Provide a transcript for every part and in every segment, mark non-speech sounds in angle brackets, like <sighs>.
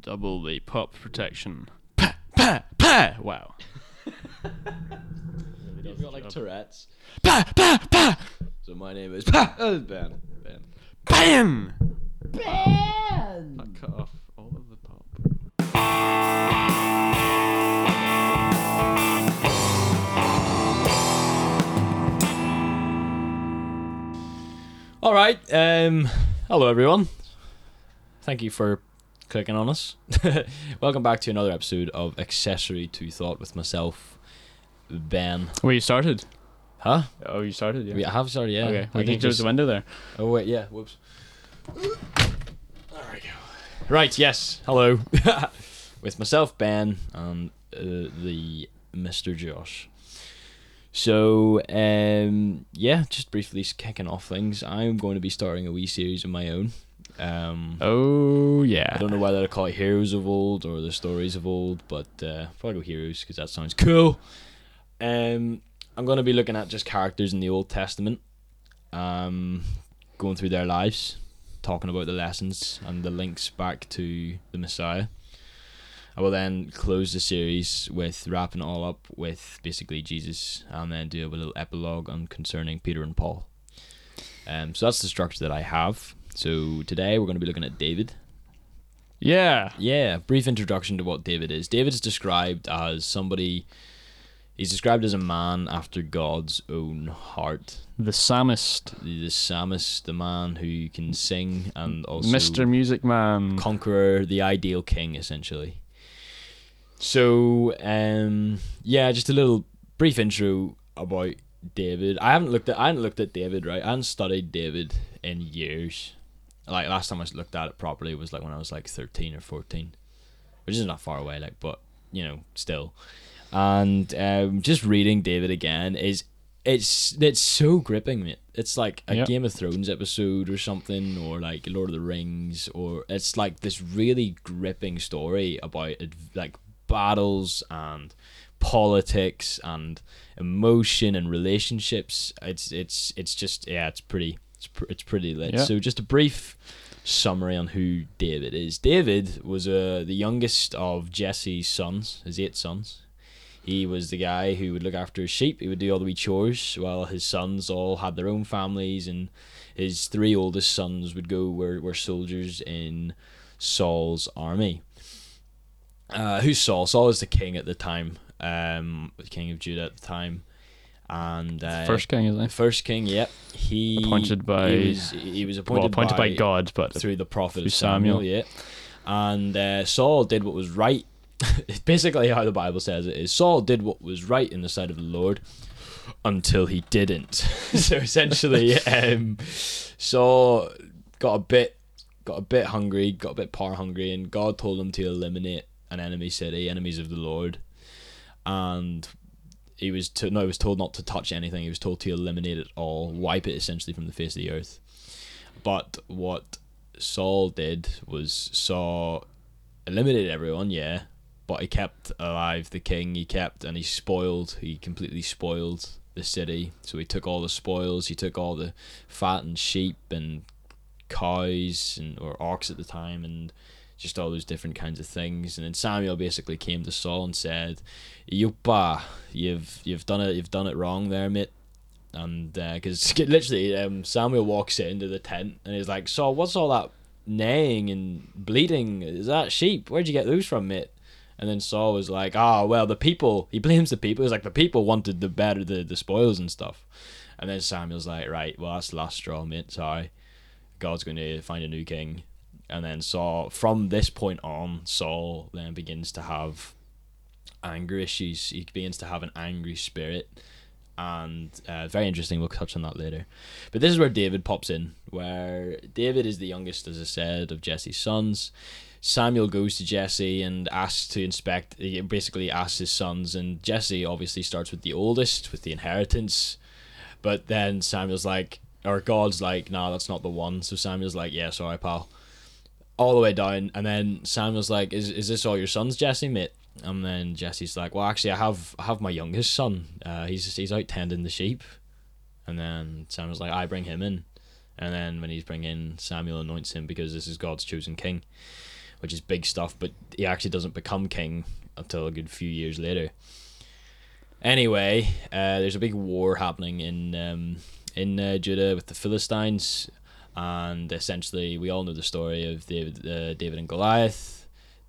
double the pop protection. Pa, pa, pa. Wow. <laughs> You've got like Tourette's. Pa, pa, pa. So my name is Pa. Oh, Ben. Ben. Bam! Ben! That cut off all of the pop. All right. Um, hello, everyone. Thank you for clicking on us. <laughs> Welcome back to another episode of Accessory to Thought with myself, Ben. Where you started. Huh? Oh, you started, yeah. We I have started, yeah. okay, I we can close just- the window there. Oh wait, yeah. Whoops. There we go. Right. Yes. Hello. <laughs> With myself, Ben, and uh, the Mr. Josh. So, um, yeah, just briefly kicking off things. I'm going to be starting a wee series of my own. Um, Oh, yeah. I don't know whether to call it Heroes of Old or the Stories of Old, but uh, probably go Heroes because that sounds cool. Um, I'm going to be looking at just characters in the Old Testament, um, going through their lives, talking about the lessons and the links back to the Messiah. I will then close the series with wrapping it all up with basically Jesus, and then do a little epilogue on concerning Peter and Paul. Um, so that's the structure that I have. So today we're going to be looking at David. Yeah. Yeah, brief introduction to what David is. David is described as somebody. He's described as a man after God's own heart. The psalmist. The, the psalmist, the man who can sing and also Mr. Music Man. conqueror, the ideal king, essentially. So, um, yeah, just a little brief intro about David. I haven't looked at I haven't looked at David right. I haven't studied David in years. Like last time I looked at it properly was like when I was like thirteen or fourteen, which is not far away. Like, but you know, still. And um, just reading David again is it's it's so gripping, mate. It's like a Yep. Game of Thrones episode or something, or like Lord of the Rings, or it's like this really gripping story about like battles and politics and emotion and relationships. It's it's it's just yeah, it's pretty it's pr- it's pretty lit. Yeah. So just a brief summary on who David is. David was uh, the youngest of Jesse's sons, his eight sons. He was the guy who would look after his sheep. He would do all the wee chores while his sons all had their own families, and his three oldest sons would go were, were soldiers in Saul's army. Uh, who's Saul? Saul is the king at the time, um, the king of Judah at the time, and uh, First king, isn't he? first king. Yep, he Appointed by- he was, he was appointed, Well, appointed by, God, but through the prophet through Samuel, Samuel. yeah. And uh, Saul did what was right. <laughs> Basically, how the Bible says it is Saul did what was right in the sight of the Lord until he didn't. <laughs> so essentially, <laughs> um, Saul got a bit got a bit hungry, got a bit power hungry, and God told him to eliminate an enemy city, enemies of the Lord, and he was to no, he was told not to touch anything. He was told to eliminate it all, wipe it essentially from the face of the earth. But what Saul did was Saul eliminated everyone, yeah, but he kept alive the king. He kept and he spoiled. He completely spoiled the city. So he took all the spoils. He took all the fattened sheep and cows and or ox at the time and just all those different kinds of things. And then Samuel basically came to Saul and said, "Yupa, you've you've done it. You've done it wrong there, mate." And because <laughs> literally, um, Samuel walks into the tent and he's like, "Saul, what's all that neighing and bleating? Is that sheep? Where'd you get those from, mate?" And then Saul was like, "Ah, well, the people." He blames the people. He's like, "The people wanted the better the the spoils and stuff." And then Samuel's like, "Right, well, that's the last straw, mate. Sorry, God's going to find a new king." And then Saul, from this point on, Saul then begins to have anger issues. He begins to have an angry spirit and uh, very interesting. We'll touch on that later. But this is where David pops in, where David is the youngest, as I said, of Jesse's sons. Samuel goes to Jesse and asks to inspect. He basically asks his sons, and Jesse obviously starts with the oldest, with the inheritance. But then Samuel's like, or God's like, nah, that's not the one. So Samuel's like, yeah, sorry, pal. All the way down, and then Samuel's like, "Is is this all your sons, Jesse, mate?" And then Jesse's like, "Well, actually, I have I have my youngest son. Uh, he's he's out tending the sheep." And then Samuel's like, "I bring him in." And then when he's bringing in, Samuel anoints him because this is God's chosen king. which is big stuff. But he actually doesn't become king until a good few years later. Anyway, uh, there's a big war happening in um, in uh, Judah with the Philistines, and essentially we all know the story of David, uh, David and Goliath.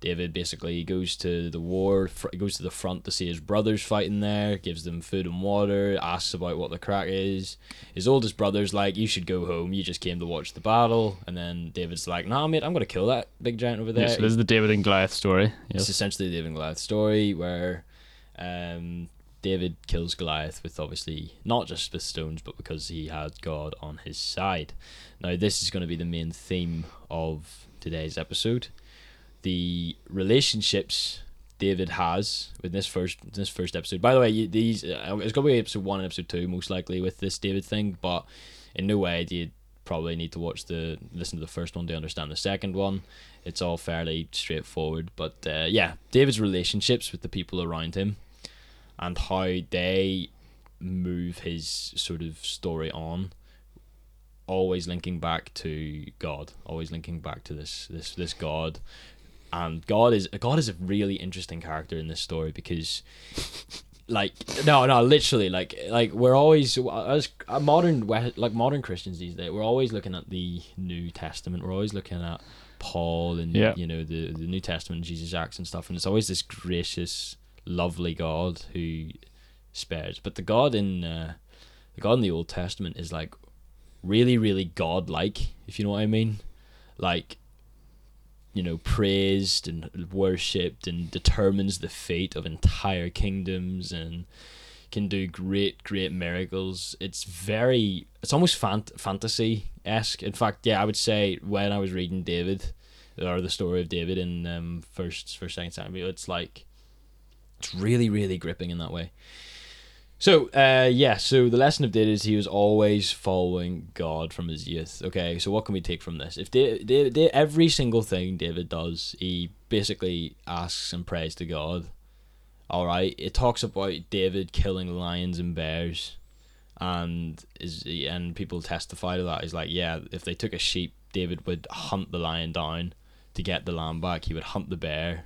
David basically goes to the war, fr- goes to the front to see his brothers fighting there, gives them food and water, asks about what the crack is. His oldest brother's like, "You should go home. You just came to watch the battle." And then David's like, "Nah, mate, I'm gonna kill that big giant over there." Yeah, so this is the David and Goliath story. It's Yes. essentially the David and Goliath story where um, David kills Goliath with obviously not just with stones, but because he had God on his side. Now, this is going to be the main theme of today's episode. The relationships David has with this first this first episode. By the way, these uh, it's going to be episode one and episode two most likely with this David thing, but in no way do you probably need to watch the listen to the first one to understand the second one. It's all fairly straightforward, but uh, yeah, David's relationships with the people around him and how they move his sort of story on always linking back to God always linking back to this this this God and God is God is a really interesting character in this story because like no no literally like like we're always as uh, modern like modern Christians these days we're always looking at the New Testament we're always looking at Paul and Yeah. you know the the New Testament Jesus acts and stuff and it's always this gracious lovely God who spares. But the God in uh, the God in the Old Testament is like really really godlike if you know what I mean. Like you know praised and worshipped and determines the fate of entire kingdoms and can do great great miracles. It's very it's almost fant- fantasy esque in fact yeah i would say when i was reading david or the story of david in um first first second samuel it's like it's really really gripping in that way so, uh, yeah, so the lesson of David is he was always following God from his youth. Okay, so what can we take from this? If David, David, every single thing David does, he basically asks and prays to God. All right, it talks about David killing lions and bears, and is and people testify to that. He's like, yeah, if they took a sheep, David would hunt the lion down to get the lamb back. He would hunt the bear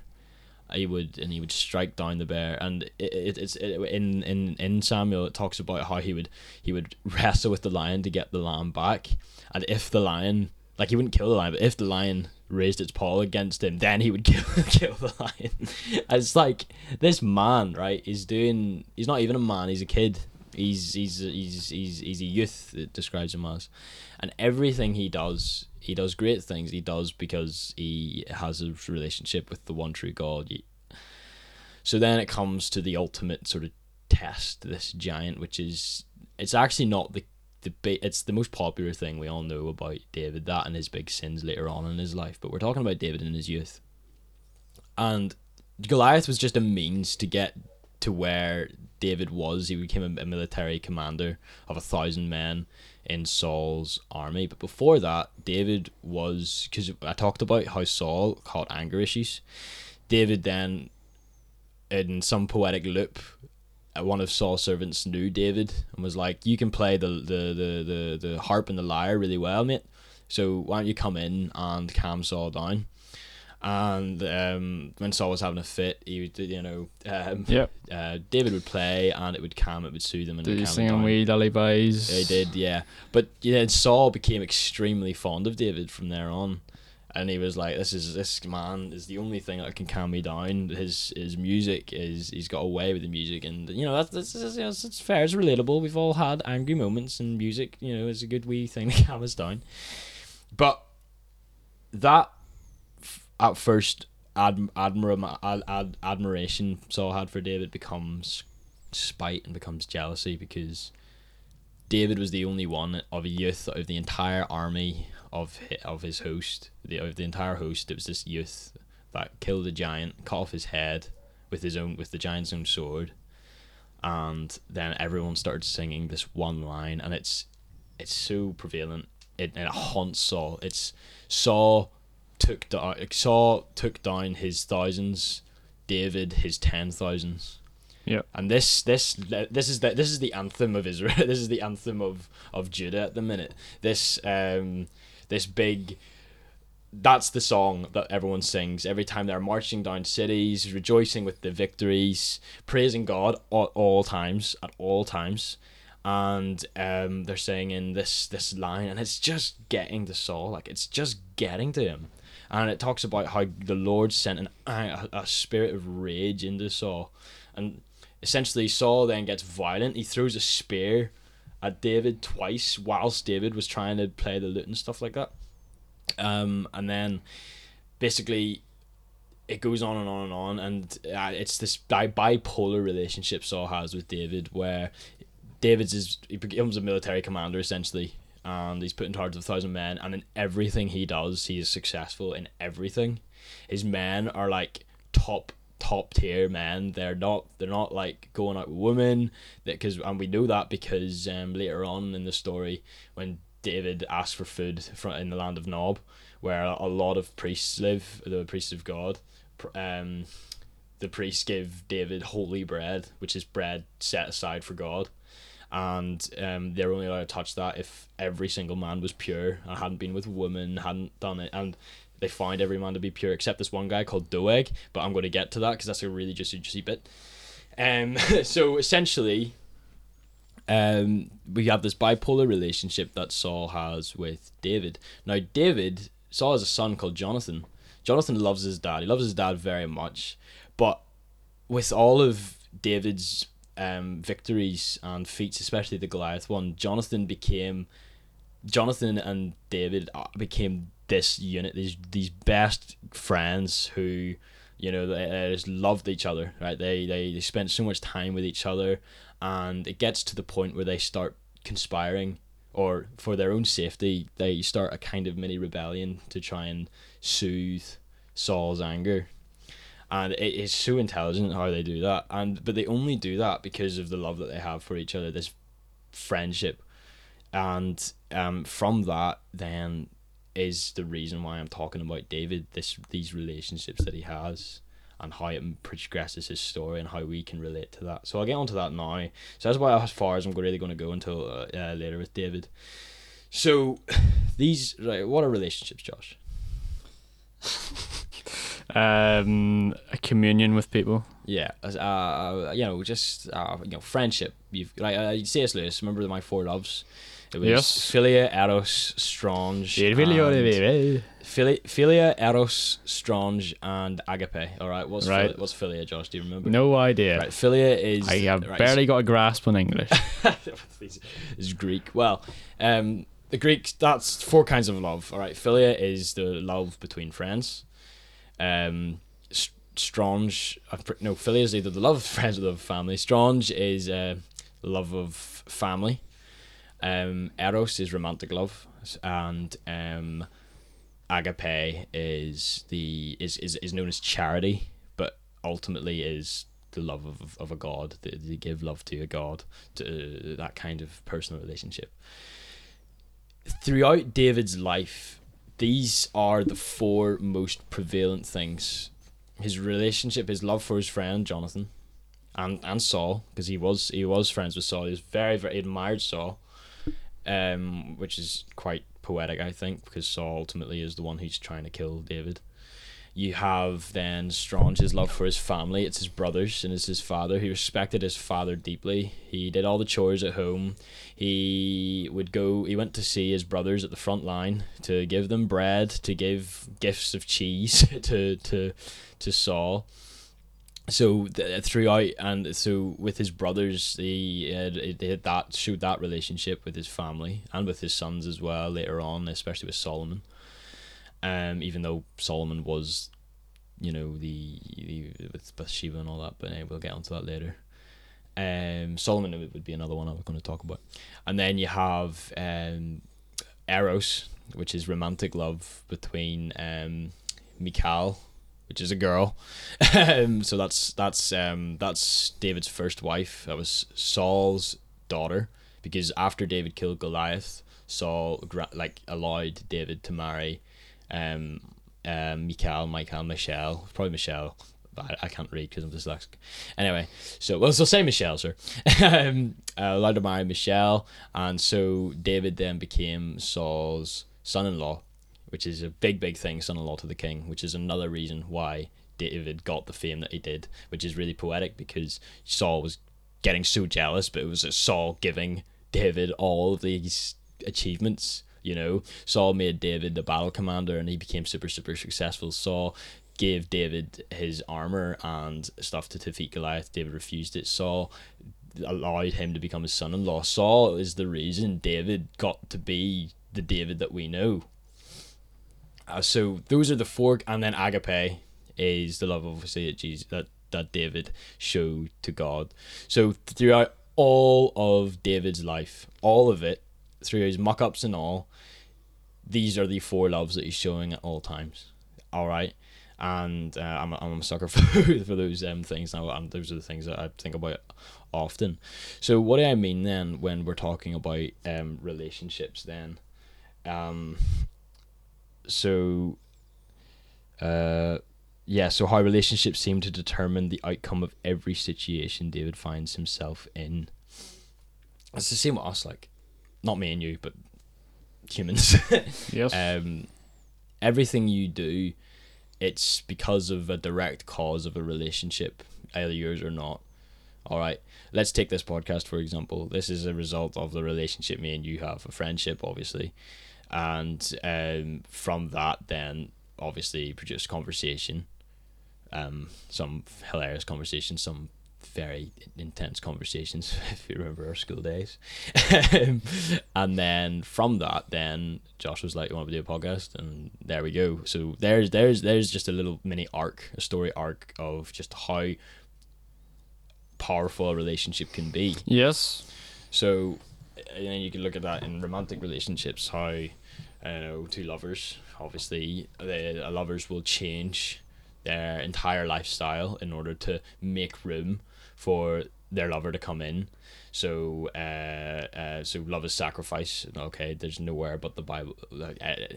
he would and he would strike down the bear. And it, it, it's it, in in in Samuel it talks about how he would he would <laughs> wrestle with the lion to get the lamb back. And if the lion like he wouldn't kill the lion but if the lion raised its paw against him then he would <laughs> kill kill the lion. <laughs> It's like this man right is doing he's not even a man he's a kid. He's he's he's he's, he's a youth it describes him as. And everything he does he does great things. He does because he has a relationship with the one true god. So then it comes to the ultimate sort of test this giant which is it's actually not the the it's the most popular thing we all know about David that and his big sins later on in his life but we're talking about David in his youth. And Goliath was just a means to get to where David was. He became a, military commander of a thousand men in Saul's army. But before that, David was because I talked about how Saul caught anger issues. David then, in some poetic loop, uh, one of Saul's servants knew David and was like, "You can play the the the the, the harp and the lyre really well, mate. So why don't you come in and calm Saul down?" And um, when Saul was having a fit, he would, you know, um, Yep. uh, David would play and it would calm, it would soothe him, and Did him sing down. wee lullabies? He did, yeah. But yeah, Saul became extremely fond of David from there on, and he was like, "This is this man is the only thing that can calm me down. His his music is he's got away with the music, and you know that's that's, that's, you know, it's, it's fair, it's relatable. We've all had angry moments, and music, you know, is a good wee thing to <laughs> calm us down. But that at first ad, admira- ad, ad, admiration Saul had for David becomes spite and becomes jealousy because David was the only one of a youth of the entire army of hi- of his host, the of the entire host. It was this youth that killed a giant, cut off his head with his own with the giant's own sword, and then everyone started singing this one line, and it's it's so prevalent. It and it haunts Saul. It's Saul took down Saul took down his thousands, David his ten thousands. Yep. And this this this is the this is the anthem of Israel. <laughs> This is the anthem of of Judah at the minute. This um this big that's the song that everyone sings every time they're marching down cities, rejoicing with the victories, praising God at all times, at all times. And um, they're singing this this line, and it's just getting to Saul, like it's just getting to him. And it talks about how the Lord sent an a, a spirit of rage into Saul, and essentially Saul then gets violent. He throws a spear at David twice whilst David was trying to play the lute and stuff like that. Um, and then basically it goes on and on and on, and uh, it's this bi- bipolar relationship Saul has with David, where David's is he becomes a military commander essentially, and he's put in charge of a thousand men, and in everything he does, he is successful in everything. His men are like top top tier men. They're not they're not like going out with women because and we know that because um, later on in the story when David asks for food from in the land of Nob, where a lot of priests live, the priests of God. Um, the priests give David holy bread, which is bread set aside for God, and um, they're only allowed to touch that if every single man was pure and hadn't been with women, hadn't done it, and they find every man to be pure except this one guy called Doeg. But I'm going to get to that because that's a really juicy, juicy bit. Um, <laughs> so essentially, um, we have this bipolar relationship that Saul has with David. Now, David, Saul has a son called Jonathan. Jonathan loves his dad. He loves his dad very much. But with all of David's um, victories and feats, especially the Goliath one, Jonathan became. Jonathan and David uh, became this unit, these these best friends who, you know, they, they just loved each other, right? They, they they spent so much time with each other, and it gets to the point where they start conspiring, or for their own safety, they start a kind of mini rebellion to try and soothe Saul's anger. And it is so intelligent how they do that, and but they only do that because of the love that they have for each other, this friendship, and um, from that, then is the reason why I'm talking about David. This these relationships that he has and how it progresses his story and how we can relate to that. So I'll get onto that now. So that's why as far as I'm really going to go until uh, uh, later with David. So <sighs> these right, what are relationships, Josh? Um, a communion with people. Yeah, uh, you know, just uh, you know, friendship. You've like uh, C.S. Lewis. Remember my four loves. It was Yes. Philia, Eros, Storge. and- Philia, Eros, Storge, and Agape. All right, what's Right. Philia, what's Philia, Josh? Do you remember? No idea. Right, Philia is. I have right, barely got a grasp on English. <laughs> it's Greek. Well, um, the Greek that's four kinds of love. All right, philia is the love between friends. Um, storge, uh, no, philia is either the love of <laughs> friends or the love of family. Storge is uh, love of family. Um, eros is romantic love, and um, agape is the is, is is known as charity, but ultimately is the love of, of a god. They, they give love to a god, to that kind of personal relationship. Throughout David's life, these are the four most prevalent things: his relationship, his love for his friend Jonathan, and and Saul, because he was he was friends with Saul. He was very very admired Saul, um, which is quite poetic, I think, because Saul ultimately is the one who's trying to kill David. You have then Storge, his love for his family. It's his brothers and it's his father. He respected his father deeply. He did all the chores at home. He would go. He went to see his brothers at the front line to give them bread, to give gifts of cheese <laughs> to to to Saul. So th- uh, throughout and so with his brothers, he had, had that showed that relationship with his family and with his sons as well later on, especially with Solomon. Um, even though Solomon was, you know, the, the with Bathsheba and all that, but we'll get onto that later. Um, Solomon would be another one I was going to talk about, and then you have um, Eros, which is romantic love between um, Michal, which is a girl. um, so that's that's um, that's David's first wife. That was Saul's daughter, because after David killed Goliath, Saul like allowed David to marry um, um, Michal, Michael, Michelle, probably Michelle. But I, can't read because I'm dyslexic. Anyway, so well, so say Michelle, sir. <laughs> um, uh, allowed to Michelle, and so David then became Saul's son-in-law. which is a big, big thing, son in law to the king, which is another reason why David got the fame that he did, which is really poetic because Saul was getting so jealous, but it was Saul giving David all of these achievements. You know, Saul made David the battle commander and he became super, super successful. Saul gave David his armor and stuff to defeat Goliath. David refused it. Saul allowed him to become his son in law. Saul is the reason David got to be the David that we know. Uh, so those are the four, and then agape is the love, obviously, that Jesus that that David showed to God. So throughout all of David's life, all of it, through his muck ups and all, these are the four loves that he's showing at all times. All right. And uh, I'm, I'm a sucker <laughs> for, for those um, things now, and those are the things that I think about often. So, what do I mean then when we're talking about um, relationships? Then, um, so, uh, yeah, so how relationships seem to determine the outcome of every situation David finds himself in. It's the same with us, like, not me and you, but humans. Yes. <laughs> <laughs> <laughs> um, everything you do, it's because of a direct cause of a relationship, either yours or not. All right, let's take this podcast for example. This is a result of the relationship me and you have, a friendship, obviously, and um, from that, then obviously produce conversation, um, some hilarious conversation, some very intense conversations <laughs> if you remember our school days <laughs> and then from that then josh was like you want to do a podcast and there we go so there's there's there's just a little mini arc a story arc of just how powerful a relationship can be yes. so, and then you can look at that in romantic relationships. How, you know, two lovers, obviously, the uh, lovers will change their entire lifestyle in order to make room for their lover to come in. So, uh, uh, so love is sacrifice. Okay, there's nowhere but the Bible. uh,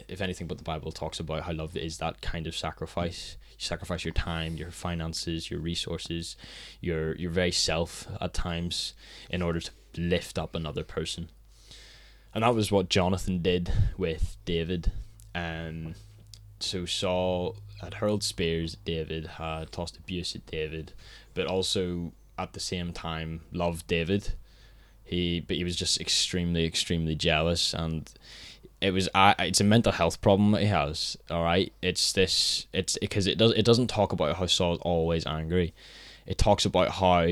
If anything, but the Bible talks about how love is that kind of sacrifice. You sacrifice your time, your finances, your resources, your your very self at times in order to lift up another person. And that was what Jonathan did with David. Um, so Saul had hurled spears at David, had tossed abuse at David, but also at the same time loved David. He, but he was just extremely, extremely jealous, and it was uh, it's a mental health problem that he has. All right, it's this, it's because it does it doesn't talk about how Saul's always angry. It talks about how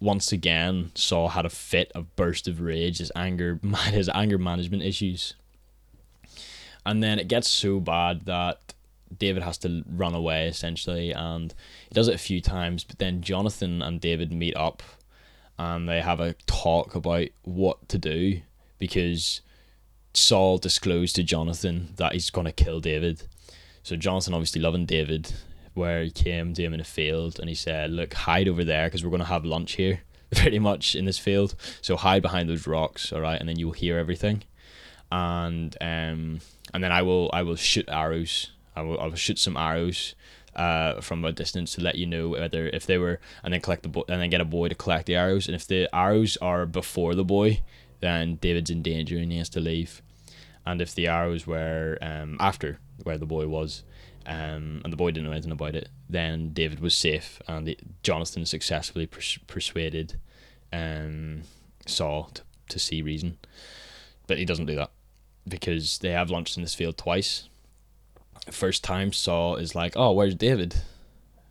once again Saul had a fit of burst of rage, his anger, <laughs> his anger management issues, and then it gets so bad that David has to run away essentially, and he does it a few times. But then Jonathan and David meet up, and they have a talk about what to do because Saul disclosed to Jonathan that he's going to kill David. So Jonathan, obviously loving David, where he came to him in a field and he said, "Look, hide over there because we're going to have lunch here, <laughs> pretty much in this field. So hide behind those rocks, all right, and then you'll hear everything." And um, and then I will I will shoot arrows. I will I will shoot some arrows. Uh, from a distance to let you know whether if they were and then collect the bo- and then get a boy to collect the arrows and if the arrows are before the boy then David's in danger and he has to leave and if the arrows were um, after where the boy was, um, and the boy didn't know anything about it, then David was safe, and Jonathan successfully pers- persuaded um, Saul to, to see reason. But he doesn't do that because they have lunch in this field twice. First time Saul is like, "Oh, where's David?"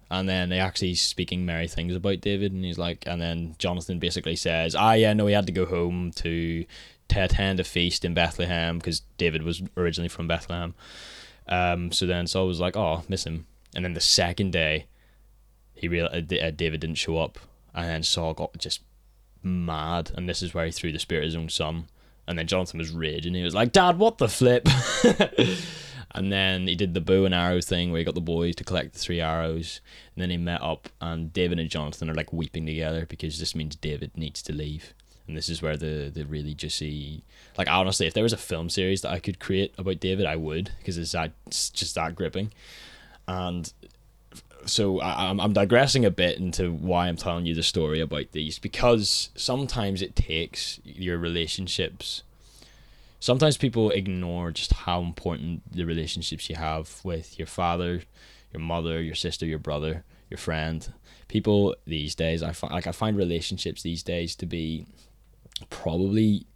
And then they actually speaking merry things about David, and he's like, and then Jonathan basically says, "Ah, yeah, no, he had to go home to to attend a feast in Bethlehem because David was originally from Bethlehem. Um, so then Saul was like, "Oh, miss him." And then the second day, he real uh, uh, David didn't show up, and then Saul got just mad, and this is where he threw the spear at his own son. And then Jonathan was raging. He was like, "Dad, what the flip?" <laughs> and then he did the bow and arrow thing where he got the boys to collect the three arrows. And then he met up, and David and Jonathan are like weeping together because this means David needs to leave and this is where the the really juicy like honestly if there was a film series that i could create about david i would because it's that it's just that gripping and so I, I'm, I'm digressing a bit into why i'm telling you the story about these because sometimes it takes your relationships sometimes people ignore just how important the relationships you have with your father, your mother, your sister, your brother, your friend. People these days, I find like I find relationships these days to be probably.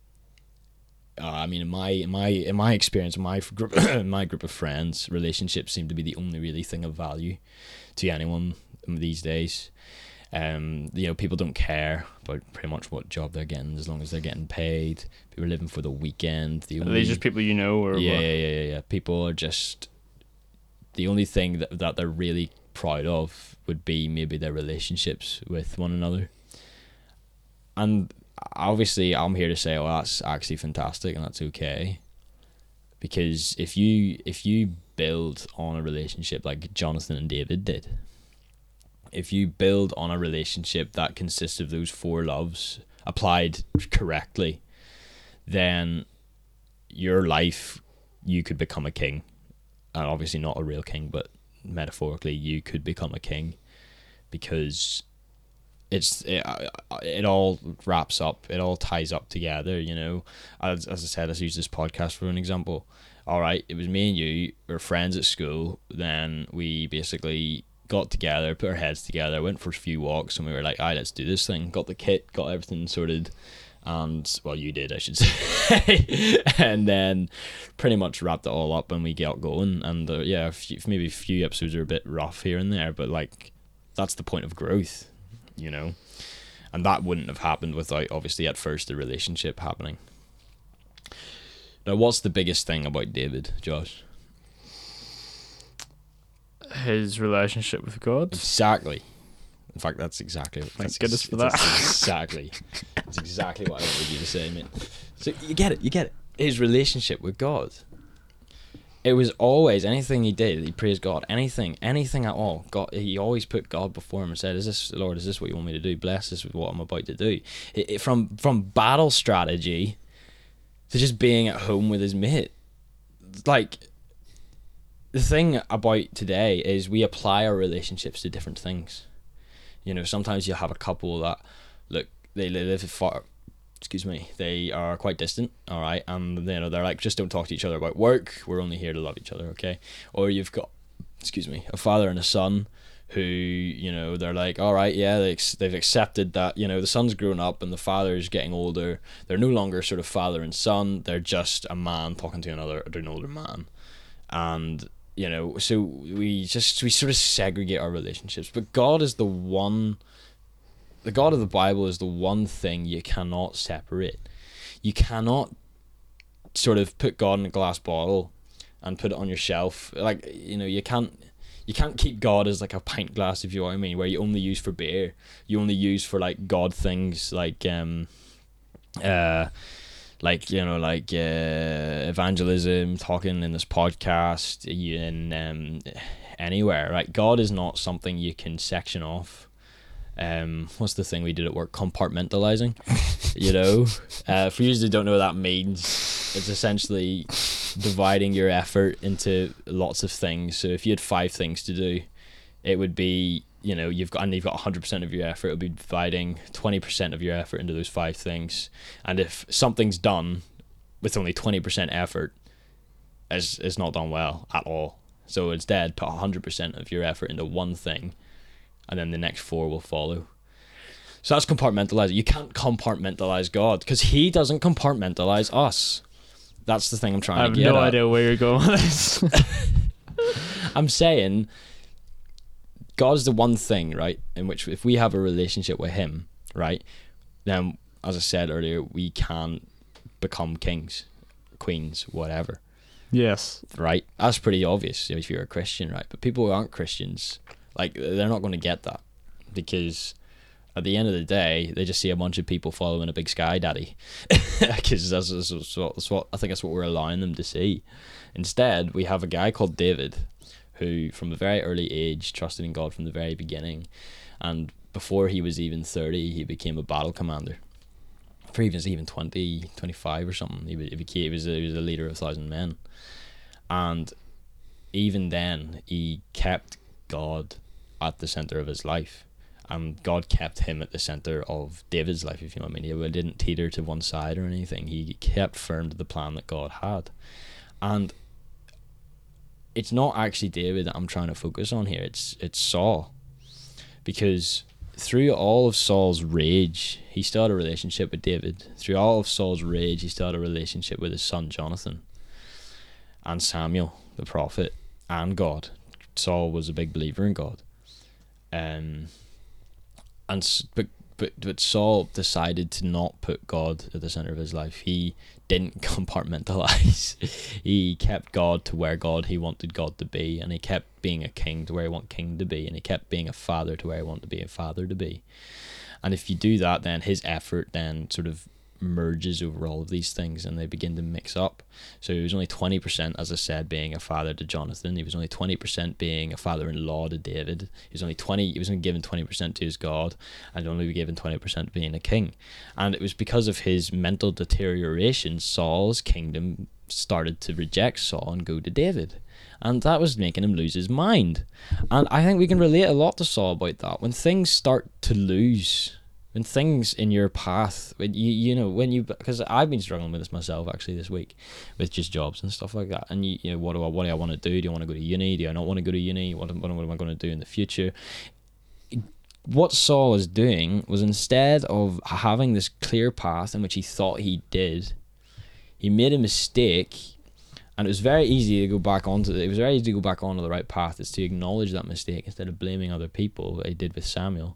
Uh, I mean, in my in my in my experience, my group <coughs> my group of friends, relationships seem to be the only really thing of value to anyone these days. Um, you know, people don't care about pretty much what job they're getting as long as they're getting paid. People are living for the weekend. The Are only, they just people you know, or yeah, yeah, yeah, yeah. People are just the only thing that that they're really proud of would be maybe their relationships with one another. And obviously, I'm here to say, oh, that's actually fantastic, and that's okay. Because if you if you build on a relationship like Jonathan and David did, if you build on a relationship that consists of those four loves applied correctly, then your life you could become a king. And obviously not a real king, but metaphorically you could become a king because it's it, it all wraps up it all ties up together you know as, as i said let's use this podcast for an example all right it was me and you we were friends at school then we basically got together put our heads together went for a few walks and we were like all right let's do this thing. Got the kit got everything sorted and well you did i should <laughs> say. And then pretty much wrapped it all up and we got going and uh, yeah a few, maybe a few episodes are a bit rough here and there but like that's the point of growth you know? And that wouldn't have happened without obviously at first the relationship happening. Now what's the biggest thing about david josh His relationship with God. exactly. In fact that's exactly Thank that's goodness for that. <laughs> exactly that's exactly what i wanted you to say mate. So you get it you get it. His relationship with god. It was always anything he did he praised god. Anything anything at all god he always put god before him and said is this lord is this what you want me to do? Bless this with what i'm about to do. It, it- from from battle strategy to just being at home with his mate. Like the thing about today is we apply our relationships to different things. You know sometimes you have a couple that look they live far excuse me they are quite distant all right and you know they're like just don't talk to each other about work we're only here to love each other okay? Or you've got excuse me a father and a son who you know they're like all right yeah they, they've accepted that you know the son's grown up and the father's getting older they're no longer sort of father and son they're just a man talking to another an older man. And you know so we just we sort of segregate our relationships. But god is the one the god of the bible is the one thing you cannot separate. You cannot sort of put god in a glass bottle and put it on your shelf. Like you know you can't you can't keep god as like a pint glass if you know what i mean where you only use for beer. You only use for like god things like um uh like you know like uh, evangelism talking in this podcast in um, anywhere right? God is not something you can section off. Um what's the thing we did at work? Compartmentalizing you <laughs> know? Uh, for you who don't know what that means it's essentially dividing your effort into lots of things. So if you had five things to do it would be you know you've got and you've got 100% of your effort it'll be dividing 20% of your effort into those five things and if something's done with only 20% effort is is not done well at all so instead put 100% of your effort into one thing and then the next four will follow so that's compartmentalizing you can't compartmentalize god because he doesn't compartmentalize us that's the thing i'm trying I to get i have no at. idea where you're going with this. <laughs> I'm saying God's the one thing, right? In which if we have a relationship with Him, right, then as I said earlier, we can become kings, queens, whatever, yes. right? That's pretty obvious if you're a Christian, right? But people who aren't Christians, like they're not going to get that because at the end of the day, they just see a bunch of people following a big sky daddy, <laughs> because that's, that's, that's what, that's what I think that's what we're allowing them to see. Instead, we have a guy called David, who from a very early age trusted in God from the very beginning, and before he was even thirty, he became a battle commander. For even even 20, 25 or something, he, he became he was a, he was a leader of a thousand men, and even then he kept God at the center of his life and God kept him at the center of David's life, if you know what I mean. He didn't teeter to one side or anything. He kept firm to the plan that God had, and it's not actually David that I'm trying to focus on here. It's it's Saul, because through all of Saul's rage, he had a relationship with David. Through all of Saul's rage, he had a relationship with his son Jonathan, and Samuel the prophet, and God. Saul was a big believer in God. Um, and but but but Saul decided to not put God at the center of his life. He didn't <laughs> compartmentalize. he kept God to where God he wanted God to be, and he kept being a king to where he wanted king to be, and he kept being a father to where he wanted to be a father to be. And if you do that, then his effort then sort of merges over all of these things and they begin to mix up. So he was only 20%, as I said, being a father to Jonathan. He was only 20% being a father in law to David. He was only 20, he was only given 20% to his God and only given 20% being a king. And it was because of his mental deterioration, Saul's kingdom started to reject Saul and go to David. And that was making him lose his mind. And I think we can relate a lot to Saul about that. When things start to lose when things in your path when you you know when you because I've been struggling with this myself actually this week with just jobs and stuff like that. And you, you know what do I what do I want to do? Do I want to go to uni? Do I not want to go to uni? What, what, what am I going to do in the future? What Saul was doing was instead of having this clear path in which he thought he did he made a mistake and it was very easy to go back onto the, it was very easy to go back onto the right path is to acknowledge that mistake instead of blaming other people he did with Samuel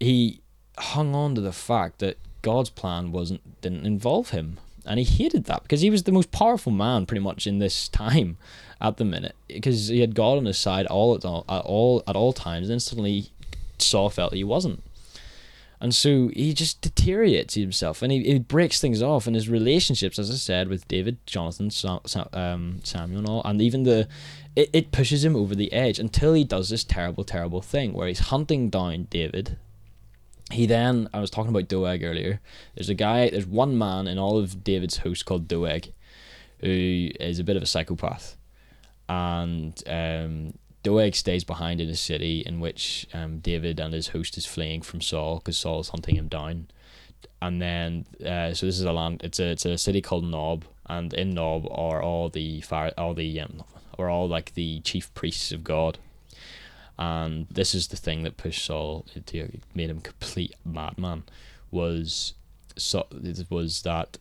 he hung on to the fact that God's plan wasn't didn't involve him, and he hated that because he was the most powerful man pretty much in this time at the minute. Because he had God on his side all at all at all at all times. And suddenly, Saul felt he wasn't, and so he just deteriorates himself and he, he breaks things off. In his relationships, as I said, with David, Jonathan, Sa- Sa- um, Samuel, and all, and even the it, it pushes him over the edge until he does this terrible, terrible thing where he's hunting down David he then I was talking about Doeg earlier. There's a guy, there's one man in all of David's host called Doeg, who is a bit of a psychopath, and um, Doeg stays behind in a city in which um, David and his host is fleeing from Saul because Saul is hunting him down, and then uh, so this is a land. It's a it's a city called Nob, and in Nob are all the fire, all the um, are all like the chief priests of God and this is the thing that pushed Saul to made him complete madman was so was that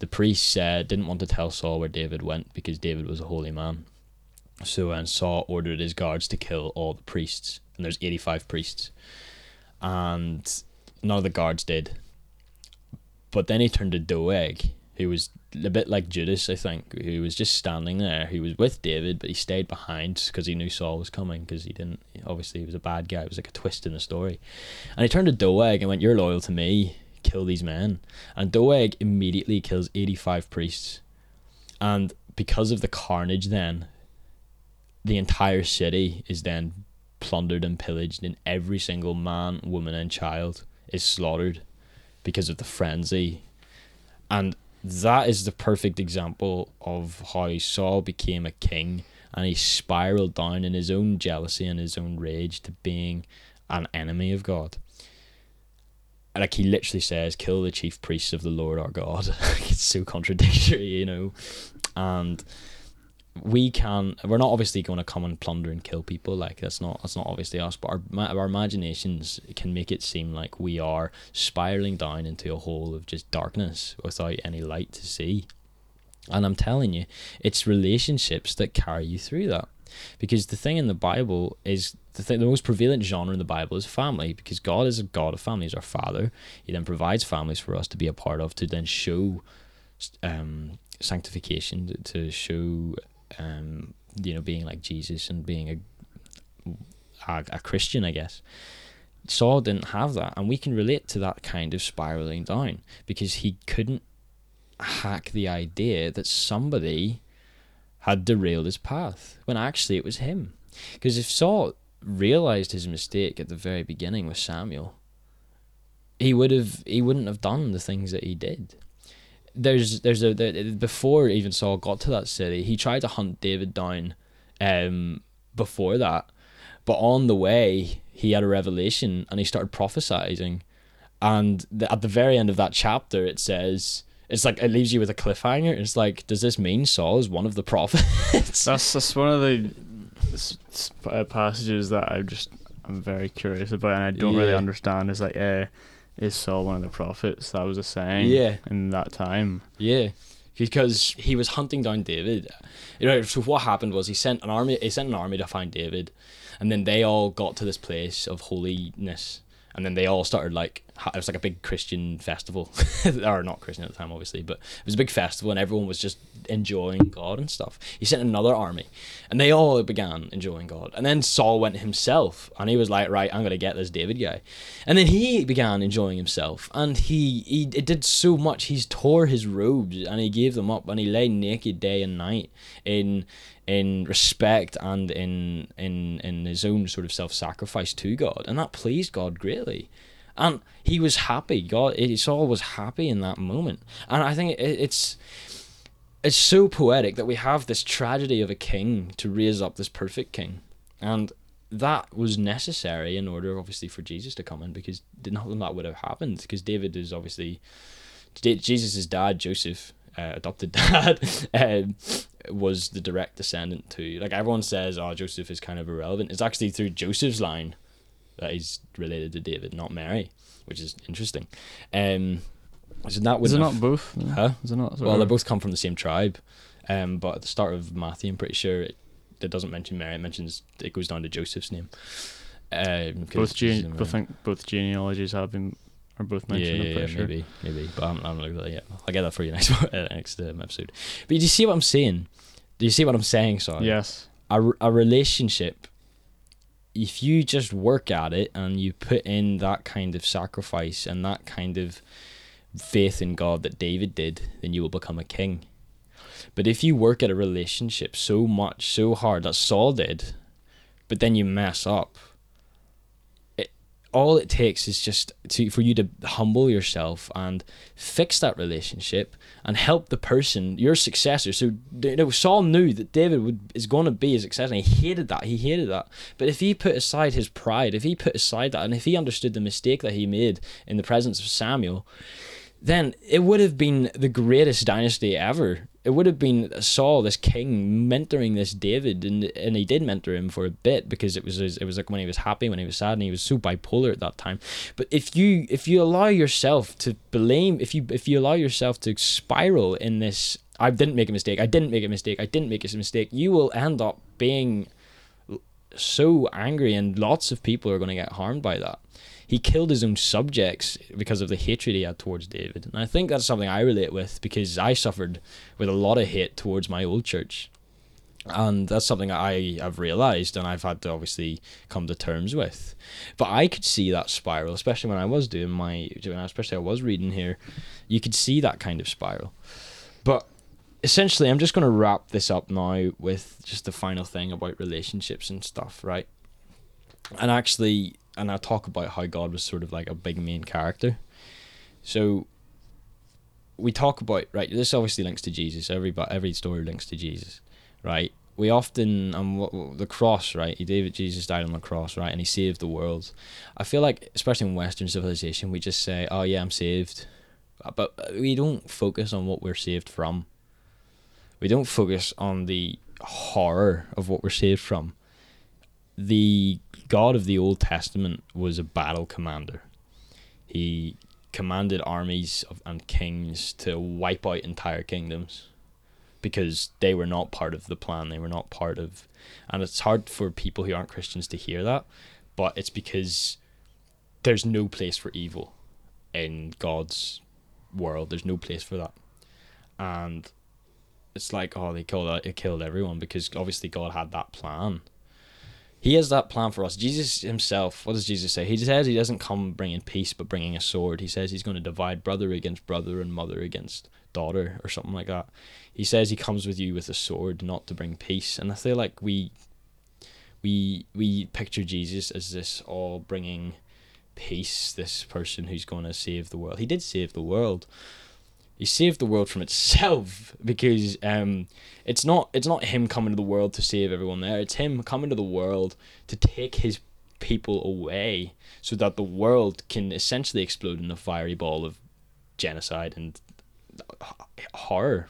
the priests said didn't want to tell Saul where David went because David was a holy man. So and Saul ordered his guards to kill all the priests, and there's 85 priests, and none of the guards did. But then he turned to Doeg, who was a bit like Judas, I think, who was just standing there. He was with David, but he stayed behind because he knew Saul was coming because he didn't. Obviously, he was a bad guy. It was like a twist in the story. And he turned to Doeg and went, You're loyal to me. Kill these men. And Doeg immediately kills 85 priests. And because of the carnage, then, the entire city is then plundered and pillaged, and every single man, woman, and child is slaughtered because of the frenzy. And that is the perfect example of how Saul became a king and he spiraled down in his own jealousy and his own rage to being an enemy of God. Like he literally says, kill the chief priests of the Lord our God. <laughs> it's so contradictory, you know. And we can we're not obviously going to come and plunder and kill people like that's not that's not obviously us but our, our imaginations can make it seem like we are spiraling down into a hole of just darkness without any light to see. And i'm telling you it's relationships that carry you through that. Because the thing in the bible is the thing the most prevalent genre in the bible is family because god is a god of family he's our father. He then provides families for us to be a part of to then show um sanctification to, to show um, you know, being like Jesus and being a, a a Christian, I guess. Saul didn't have that, and we can relate to that kind of spiraling down because he couldn't hack the idea that somebody had derailed his path when actually it was him. Because if Saul realized his mistake at the very beginning with Samuel, he would have he wouldn't have done the things that he did there's there's a there, before even Saul got to that city, he tried to hunt David down, um, before that, but on the way he had a revelation and he started prophesying. And the, at the very end of that chapter, it says, it's like, it leaves you with a cliffhanger. It's like, does this mean Saul is one of the prophets? <laughs> That's that's one of the uh, passages that I just I'm very curious about, and I don't really understand. Is like, uh, is Saul one of the prophets? That was a saying. Yeah. In that time. Yeah, because he was hunting down David. You know, so what happened was he sent an army. He sent an army to find David, and then they all got to this place of holiness, and then they all started like it was like a big Christian festival, <laughs> or not Christian at the time, obviously, but it was a big festival, and everyone was just enjoying God and stuff. He sent another army, and they all began enjoying God. And then Saul went himself, and he was like, "Right, I'm gonna get this David guy," and then he began enjoying himself, and he he it did so much. He tore his robes and he gave them up, and he lay naked day and night in in respect and in in in his own sort of self sacrifice to God, and that pleased God greatly. And he was happy. God, Saul was happy in that moment, and I think it, it's it's so poetic that we have this tragedy of a king to raise up this perfect king, and that was necessary in order, obviously, for Jesus to come in because nothing that would have happened because David is obviously Jesus' dad, Joseph, uh, adopted <laughs> dad, um, was the direct descendant to like everyone says, oh Joseph is kind of irrelevant. It's actually through Joseph's line that he's related to David, not Mary, which is interesting. Um, so that would Is it not both? Huh? Is it not? well, they both come from the same tribe, um, but at the start of Matthew, I'm pretty sure it, it doesn't mention Mary. It mentions it goes down to Joseph's name. Um, both gene. Both think both genealogies have been are both mentioned. yeah, I'm yeah, sure. maybe, maybe, but I haven't, I haven't looked at that yet. I'll get that for you <laughs> next uh, next um, episode. But do you see what I'm saying? Do you see what I'm saying? Sorry. Yes. a, a relationship if you just work at it and you put in that kind of sacrifice and that kind of faith in God that David did, then you will become a king. But if you work at a relationship so much, so hard that Saul did, but then you mess up, all it takes is just to for you to humble yourself and fix that relationship and help the person, your successor. So you know, Saul knew that David would is going to be his successor. And he hated that. He hated that. But if he put aside his pride, if he put aside that, and if he understood the mistake that he made in the presence of Samuel, then it would have been the greatest dynasty ever. It would have been Saul, this king, mentoring this David, and and he did mentor him for a bit because it was it was like when he was happy, when he was sad, and he was so bipolar at that time. But if you if you allow yourself to blame, if you if you allow yourself to spiral in this, I didn't make a mistake, I didn't make a mistake, I didn't make a mistake, you will end up being so angry, and lots of people are going to get harmed by that he killed his own subjects because of the hatred he had towards David. And I think that's something I relate with because I suffered with a lot of hate towards my old church. And that's something I have realized and I've had to obviously come to terms with. But I could see that spiral, especially when I was doing my, especially I was reading here, you could see that kind of spiral. But essentially, I'm just going to wrap this up now with just the final thing about relationships and stuff, right? And actually, and I talk about how God was sort of like a big main character. So we talk about right. This obviously links to Jesus. Every every story links to Jesus, right? We often um the cross, right? He David Jesus died on the cross, right, and he saved the world. I feel like, especially in Western civilization, we just say, "Oh yeah, I'm saved," but we don't focus on what we're saved from. We don't focus on the horror of what we're saved from. The God of the Old Testament was a battle commander. He commanded armies of, and kings to wipe out entire kingdoms because they were not part of the plan. They were not part of. And it's hard for people who aren't Christians to hear that, but it's because there's no place for evil in God's world. There's no place for that. And it's like, oh, they killed, it killed everyone because obviously God had that plan. He has that plan for us. Jesus himself, what does Jesus say? He says he doesn't come bringing peace, but bringing a sword. He says he's going to divide brother against brother and mother against daughter or something like that. He says he comes with you with a sword, not to bring peace. And I feel like we, we, we picture Jesus as this all bringing peace, this person who's going to save the world. He did save the world. He saved the world from itself <laughs> because um, it's not it's not him coming to the world to save everyone there. It's him coming to the world to take his people away so that the world can essentially explode in a fiery ball of genocide and horror.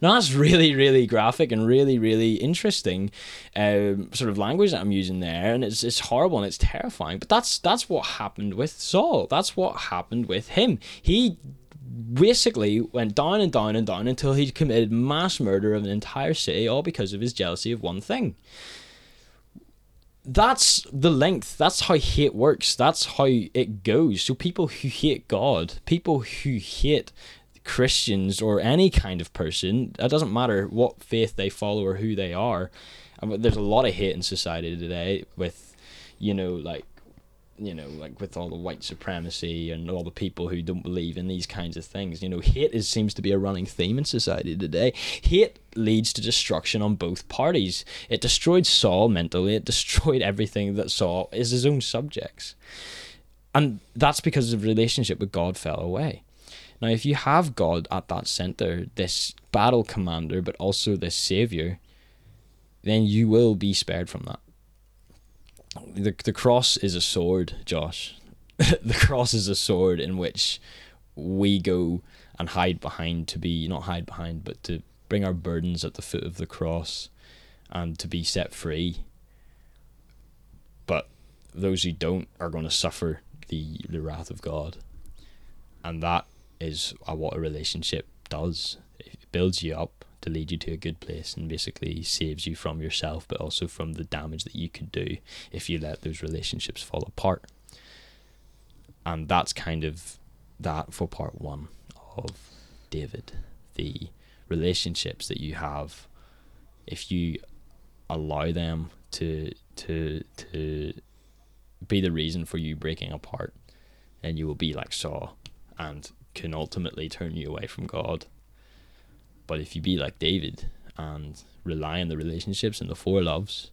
Now that's really, really graphic and really, really interesting, um, sort of language that I'm using there, and it's it's horrible and it's terrifying. But that's that's what happened with Saul. That's what happened with him. He basically went down and down and down until he committed mass murder of an entire city, all because of his jealousy of one thing. That's the length. That's how hate works. That's how it goes. So people who hate God, people who hate Christians or any kind of person, it doesn't matter what faith they follow or who they are. I mean, there's a lot of hate in society today with, you know, like, you know, like with all the white supremacy and all the people who don't believe in these kinds of things. You know, hate is seems to be a running theme in society today. Hate leads to destruction on both parties. It destroyed Saul mentally. It destroyed everything that Saul is his own subjects, and that's because his relationship with God fell away. Now, if you have God at that center, this battle commander, but also this savior, then you will be spared from that. The, the cross is a sword, Josh. <laughs> the cross is a sword in which we go and hide behind to be, not hide behind, but to bring our burdens at the foot of the cross and to be set free. But those who don't are going to suffer the, the wrath of God. And that is what a relationship does. It builds you up to lead you to a good place and basically saves you from yourself, but also from the damage that you could do if you let those relationships fall apart. And that's kind of that for part one of David. The relationships that you have, if you allow them to to to be the reason for you breaking apart, then you will be like Saul and can ultimately turn you away from God. But if you be like David and rely on the relationships and the four loves,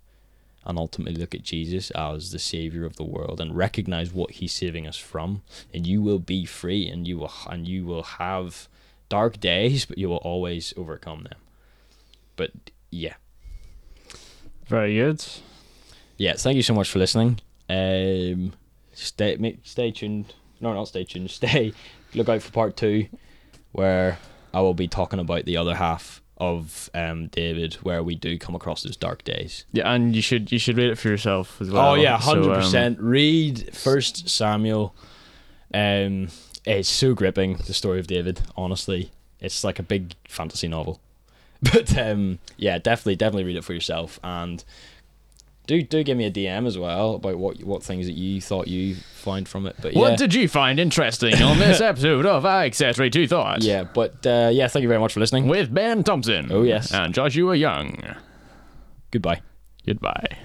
and ultimately look at Jesus as the savior of the world and recognize what he's saving us from, and you will be free and you will and you will have dark days, but you will always overcome them. But yeah. Very good. Yeah, thank you so much for listening. Um stay stay tuned. No, not stay tuned. <laughs> Stay look out for part two, where I will be talking about the other half of um, David, where we do come across those dark days. Yeah, and you should you should read it for yourself as well. oh yeah, So, hundred um, percent. Read First Samuel. Um, it's so gripping the story of David. Honestly, it's like a big fantasy novel. <laughs> But um, yeah, definitely, definitely read it for yourself and. Do, do give me a DM as well about what what things that you thought you find from it. But yeah. What did you find interesting on this <laughs> episode of I Etc. Two Thoughts? Yeah, but uh, yeah, thank you very much for listening. With Ben Thompson. Oh, yes. And Joshua Young. Goodbye. Goodbye.